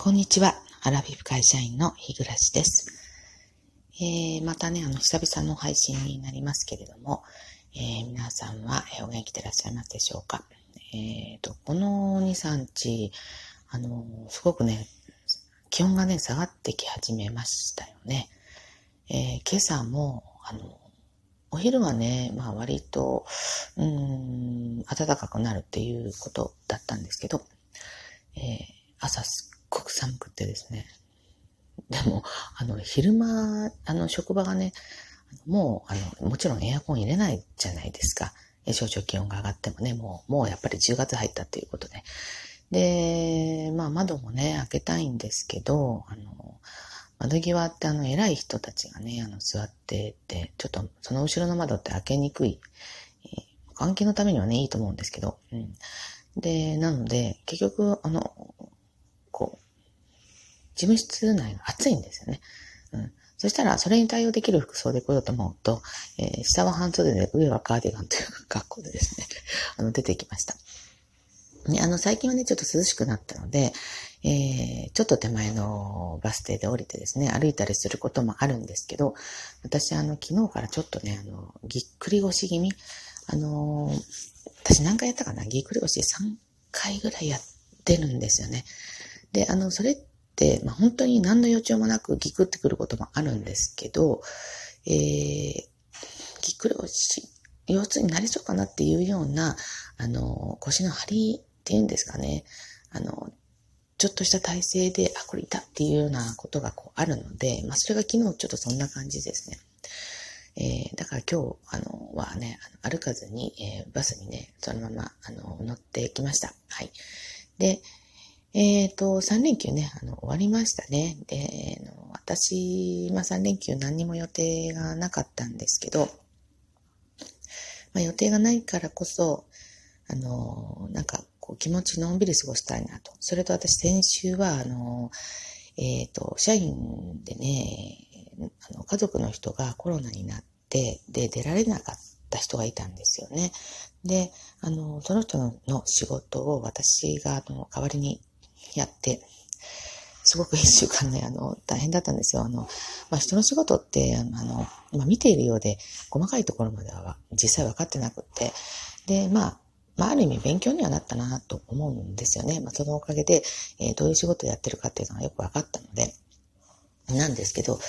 こんにちは。アラフィフ会社員の日暮です。えー、またね、あの、久々の配信になりますけれども、えー、皆さんはお元気でいらっしゃいますでしょうか？えーと、この2、3日、あの、すごくね、気温がね、下がってき始めましたよね。えー、今朝も、あの、お昼はね、まあ割と、うん、暖かくなるっていうことだったんですけど、えー、朝ごく寒くてですね。でも、あの、昼間、あの、職場がね、もう、あの、もちろんエアコン入れないじゃないですか。少々気温が上がってもね、もう、もうやっぱり10月入ったっていうことで。で、まあ窓もね、開けたいんですけど、あの、窓際ってあの偉い人たちがね、あの座ってて、ちょっとその後ろの窓って開けにくい。換気のためにはね、いいと思うんですけど、うん。で、なので、結局、あの、事務室内が暑いんですよね。うん。そしたら、それに対応できる服装で来ようと思うと、えー、下は半袖で、上はカーディガンという格好でですね、あの、出てきました。ね、あの、最近はね、ちょっと涼しくなったので、えー、ちょっと手前のバス停で降りてですね、歩いたりすることもあるんですけど、私、あの、昨日からちょっとね、あの、ぎっくり腰気味、あのー、私何回やったかなぎっくり腰3回ぐらいやってるんですよね。で、あの、それって、まあ、本当に何の予兆もなくギクってくることもあるんですけど、えー、ぎっくり腰、腰痛になりそうかなっていうような、あの、腰の張りっていうんですかね。あの、ちょっとした体勢で、あ、これいたっていうようなことがこうあるので、まあ、それが昨日ちょっとそんな感じですね。えー、だから今日、あの、はね、歩かずに、えー、バスにね、そのまま、あの、乗ってきました。はい。で、えっ、ー、と、3連休ね、あの、終わりましたね。で、あの私、まあ3連休何にも予定がなかったんですけど、まあ予定がないからこそ、あの、なんか、こう気持ちのんびり過ごしたいなと。それと私先週は、あの、えっ、ー、と、社員でね、あの、家族の人がコロナになって、で、出られなかった人がいたんですよね。で、あの、その人の仕事を私が、あの、代わりにやって、すごく一週間ね、あの、大変だったんですよ。あの、まあ、人の仕事って、あの、まあ、見ているようで、細かいところまでは実際分かってなくって、で、まあ、まあ、ある意味勉強にはなったなと思うんですよね。まあ、そのおかげで、えー、どういう仕事をやってるかっていうのがよく分かったので、なんですけど、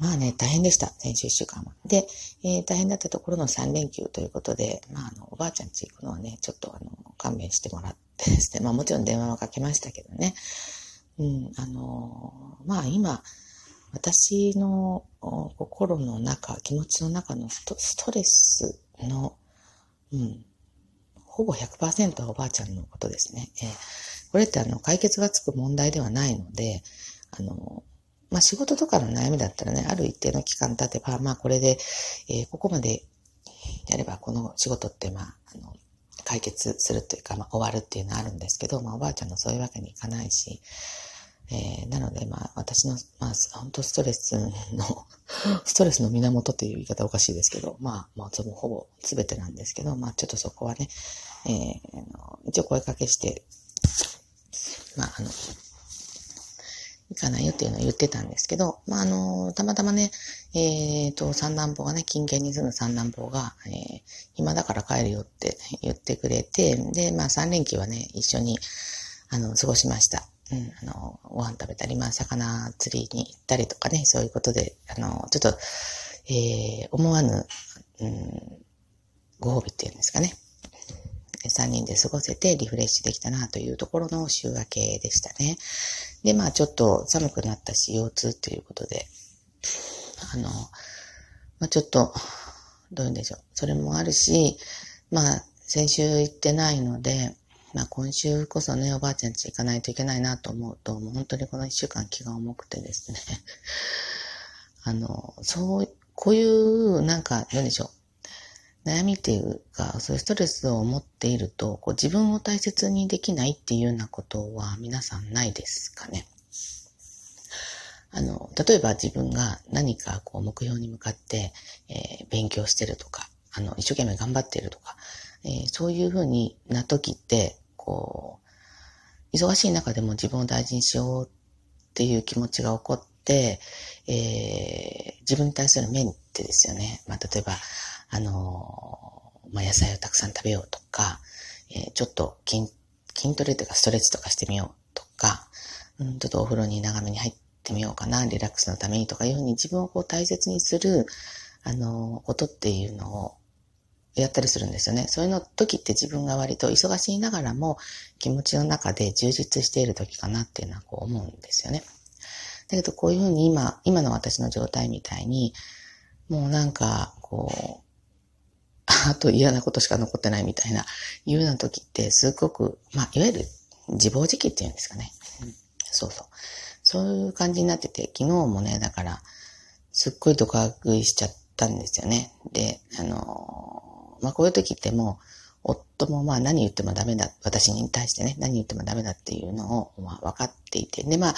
まあね、大変でした。先週1週間は。で、えー、大変だったところの3連休ということで、まあ、あの、おばあちゃん家行くのはね、ちょっとあの、勘弁してもらってですね、まあもちろん電話はかけましたけどね。うん、あのまあ今、私の心の中、気持ちの中のストレスの、うん、ほぼ100%はおばあちゃんのことですね。えー、これってあの解決がつく問題ではないので、あの、まあ、仕事とかの悩みだったらね、ある一定の期間経てば、まあこれで、えー、ここまでやればこの仕事ってまあ、あの、解決するというか、まあ終わるっていうのはあるんですけど、まあおばあちゃんのそういうわけにいかないし、えー、なので、まあ、私の、まあ、本当ストレスの ストレスの源という言い方おかしいですけど、まあ、まあ、ほぼ全てなんですけど、まあ、ちょっとそこはね、えー、一応声かけして、まあ、あの、行かないよっていうのを言ってたんですけど、まあ、あの、たまたまね、えっ、ー、と、三男坊がね、近県に住む三男坊が、えー、暇だから帰るよって言ってくれて、で、まあ、三連休はね、一緒に、あの、過ごしました。うん、あの、ご飯食べたり、まあ、魚釣りに行ったりとかね、そういうことで、あの、ちょっと、えー、思わぬ、うん、ご褒美っていうんですかね。3人で過ごせてリフレッシュできたなというところの週明けでしたね。で、まあちょっと寒くなったし、腰痛ということで、あの、まあちょっと、どういうんでしょう。それもあるし、まあ先週行ってないので、まあ今週こそね、おばあちゃん家行かないといけないなと思うと、もう本当にこの一週間気が重くてですね。あの、そう、こういう、なんか、何でしょう。悩みっていうか、そういうストレスを持っていると、こう自分を大切にできないっていうようなことは皆さんないですかね。あの、例えば自分が何かこう目標に向かって、えー、勉強してるとか、あの、一生懸命頑張ってるとか、えー、そういうふうにな時って、こう、忙しい中でも自分を大事にしようっていう気持ちが起こって、えー、自分に対するメンテですよね。まあ、例えば、あの、まあ、野菜をたくさん食べようとか、え、ちょっと筋、筋トレとかストレッチとかしてみようとか、うん、ちょっとお風呂に長めに入ってみようかな、リラックスのためにとかいうふうに自分をこう大切にする、あのー、ことっていうのをやったりするんですよね。そういうの時って自分が割と忙しいながらも気持ちの中で充実している時かなっていうのはこう思うんですよね。だけどこういうふうに今、今の私の状態みたいに、もうなんか、こう、あと嫌なことしか残ってないみたいな、いうような時ってすごく、まあ、いわゆる自暴自棄っていうんですかね。うん、そうそう。そういう感じになってて、昨日もね、だから、すっごいドカ食いしちゃったんですよね。で、あのまあ、こういう時ってもう、夫もまあ何言ってもダメだ、私に対してね、何言ってもダメだっていうのをまあ分かっていて、でまあ、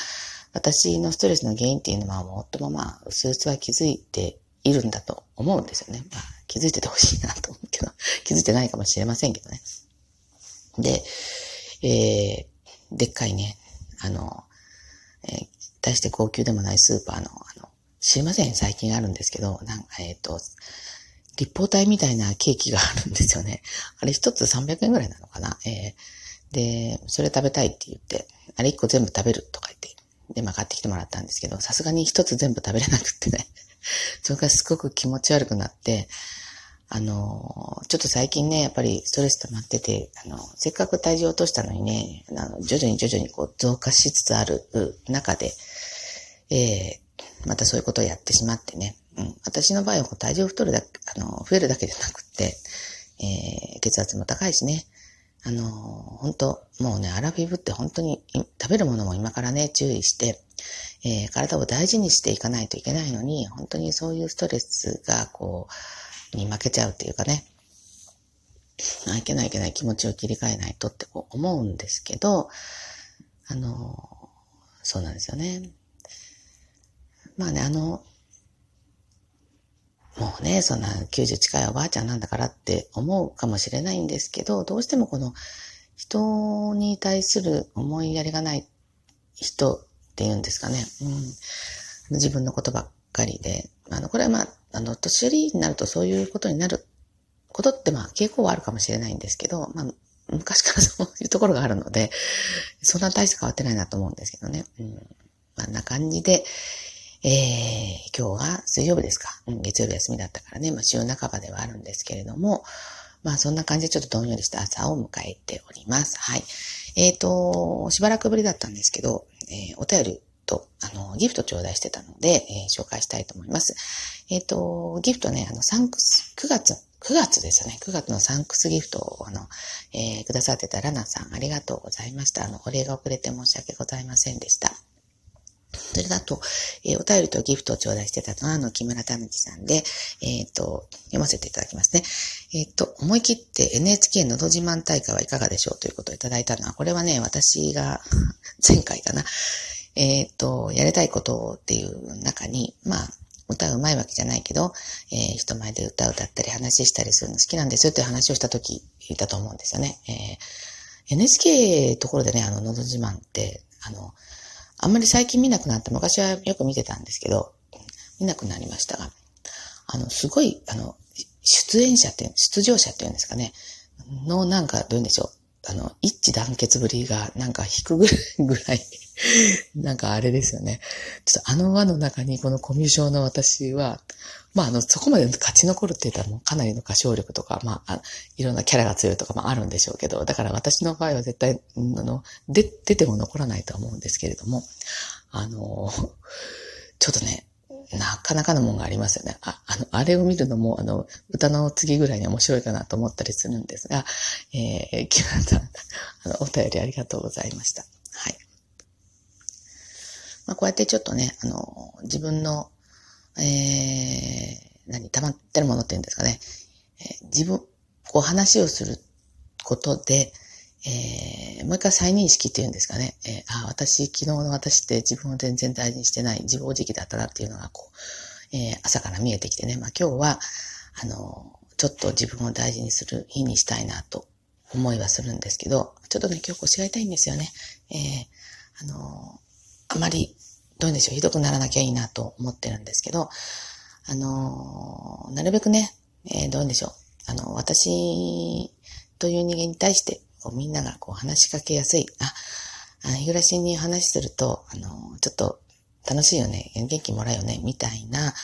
私のストレスの原因っていうのは、夫もまあ、うすうすは気づいているんだと思うんですよね。まあ、気づいててほしいなと思うけど、気づいてないかもしれませんけどね。で、えー、でっかいね、あの、大して高級でもないスーパーの、あの、知りません最近あるんですけど、なんか、えっ、ー、と、立方体みたいなケーキがあるんですよね。あれ一つ300円ぐらいなのかな？えー、で、それ食べたいって言って、あれ一個全部食べるとか言って、で、まあ買ってきてもらったんですけど、さすがに一つ全部食べれなくってね。それからすごく気持ち悪くなって、あの、ちょっと最近ね、やっぱりストレス溜まってて、あの、せっかく体重を落としたのにね、あの徐々に徐々にこう増加しつつある中で、えー、またそういうことをやってしまってね、うん、私の場合は体重太るだけ、あの、増えるだけじゃなくて、えー、血圧も高いしね、あの、本当もうね、アラフィブって本当に食べるものも今からね、注意して、えー、体を大事にしていかないといけないのに、本当にそういうストレスが、こう、に負けちゃうっていうかね、いけないいけない気持ちを切り替えないとってこう思うんですけど、あの、そうなんですよね。まあね、あの、もうね、そんな90近いおばあちゃんなんだからって思うかもしれないんですけど、どうしてもこの人に対する思いやりがない人っていうんですかね。うん、自分のことばっかりで。あの、これはまあ、あの、年寄りになるとそういうことになることってまあ傾向はあるかもしれないんですけど、まあ、昔から そういうところがあるので、そんな大して変わってないなと思うんですけどね。うん、まあ、んな感じで、えー、今日は水曜日ですか？うん、月曜日休みだったからね、まあ週半ばではあるんですけれども、まあそんな感じでちょっとどんよりした朝を迎えております。はい。えっ、ー、と、しばらくぶりだったんですけど、えー、お便りと、あの、ギフト頂戴してたので、えー、紹介したいと思います。えっ、ー、と、ギフトね、あの、サンクス、9月、9月ですよね。9月のサンクスギフトを、あの、えー、くださってたラナさん、ありがとうございました。あの、お礼が遅れて申し訳ございませんでした。それだと、えー、お便りとギフトを頂戴してたのは、あの、木村たぬきさんで、えっ、ー、と、読ませていただきますね。えっ、ー、と、思い切って NHK のど自慢大会はいかがでしょうということをいただいたのは、これはね、私が、前回かな、えっ、と、やりたいことっていう中に、まあ、歌うまいわけじゃないけど、えー、人前で歌を歌ったり話したりするの好きなんですよっていう話をした時言ったと思うんですよね。えー、NHK ところでね、あの、のど自慢って、あの、あんまり最近見なくなった。昔はよく見てたんですけど、見なくなりましたが、あの、すごい、あの、出演者って、出場者っていうんですかね、のなんか、どういうんでしょう。あの、一致団結ぶりがなんか引くぐらい、なんかあれですよね。ちょっとあの輪の中にこのコミュ障の私は、まあ、あの、そこまで勝ち残るって言ったらもうかなりの歌唱力とか、まあ、いろんなキャラが強いとか、まあるんでしょうけど、だから私の場合は絶対、あの、で、出ても残らないと思うんですけれども、あの、ちょっとね、なかなかのもんがありますよね。あ、あの、あれを見るのも、あの、歌の次ぐらいに面白いかなと思ったりするんですが、えー、木村さん、あの、お便りありがとうございました。はい。まあ、こうやってちょっとね、あの、自分のえー、何、溜まってるものっていうんですかね。えー、自分、こう話をすることで、えー、もう一回再認識っていうんですかね。えー、ああ、私、昨日の私って自分を全然大事にしてない自暴自棄だったなっていうのが、こう、えー、朝から見えてきてね。まあ今日は、あの、ちょっと自分を大事にする日にしたいなと思いはするんですけど、ちょっとね、今日腰が痛いんですよね。えー、あの、あまりどうでしょう、ひどくならなきゃいいなと思ってるんですけど、あの、なるべくね、えー、どうでしょう、あの、私という人間に対して、こうみんながこう話しかけやすい、あ、あ日暮らしに話すると、あの、ちょっと楽しいよね、元気もらうよね、みたいな、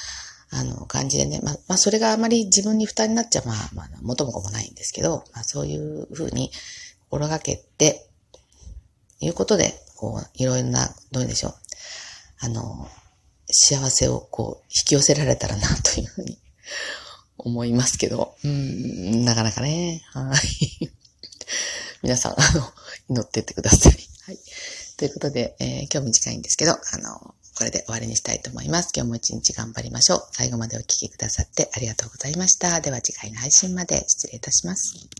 あの、感じでね、まあ、まあ、それがあまり自分に負担になっちゃ、まあ、まあ、元も子もないんですけど、まあ、そういうふうに心がけて、いうことで、こう、いろいろな、どうでしょう？あの、幸せをこう、引き寄せられたらな、というふうに 思いますけど、うん、なかなかね、はい。皆さん、あの、祈ってってください。はい。ということで、えー、今日も短いんですけど、あの、これで終わりにしたいと思います。今日も一日頑張りましょう。最後までお聴きくださってありがとうございました。では次回の配信まで失礼いたします。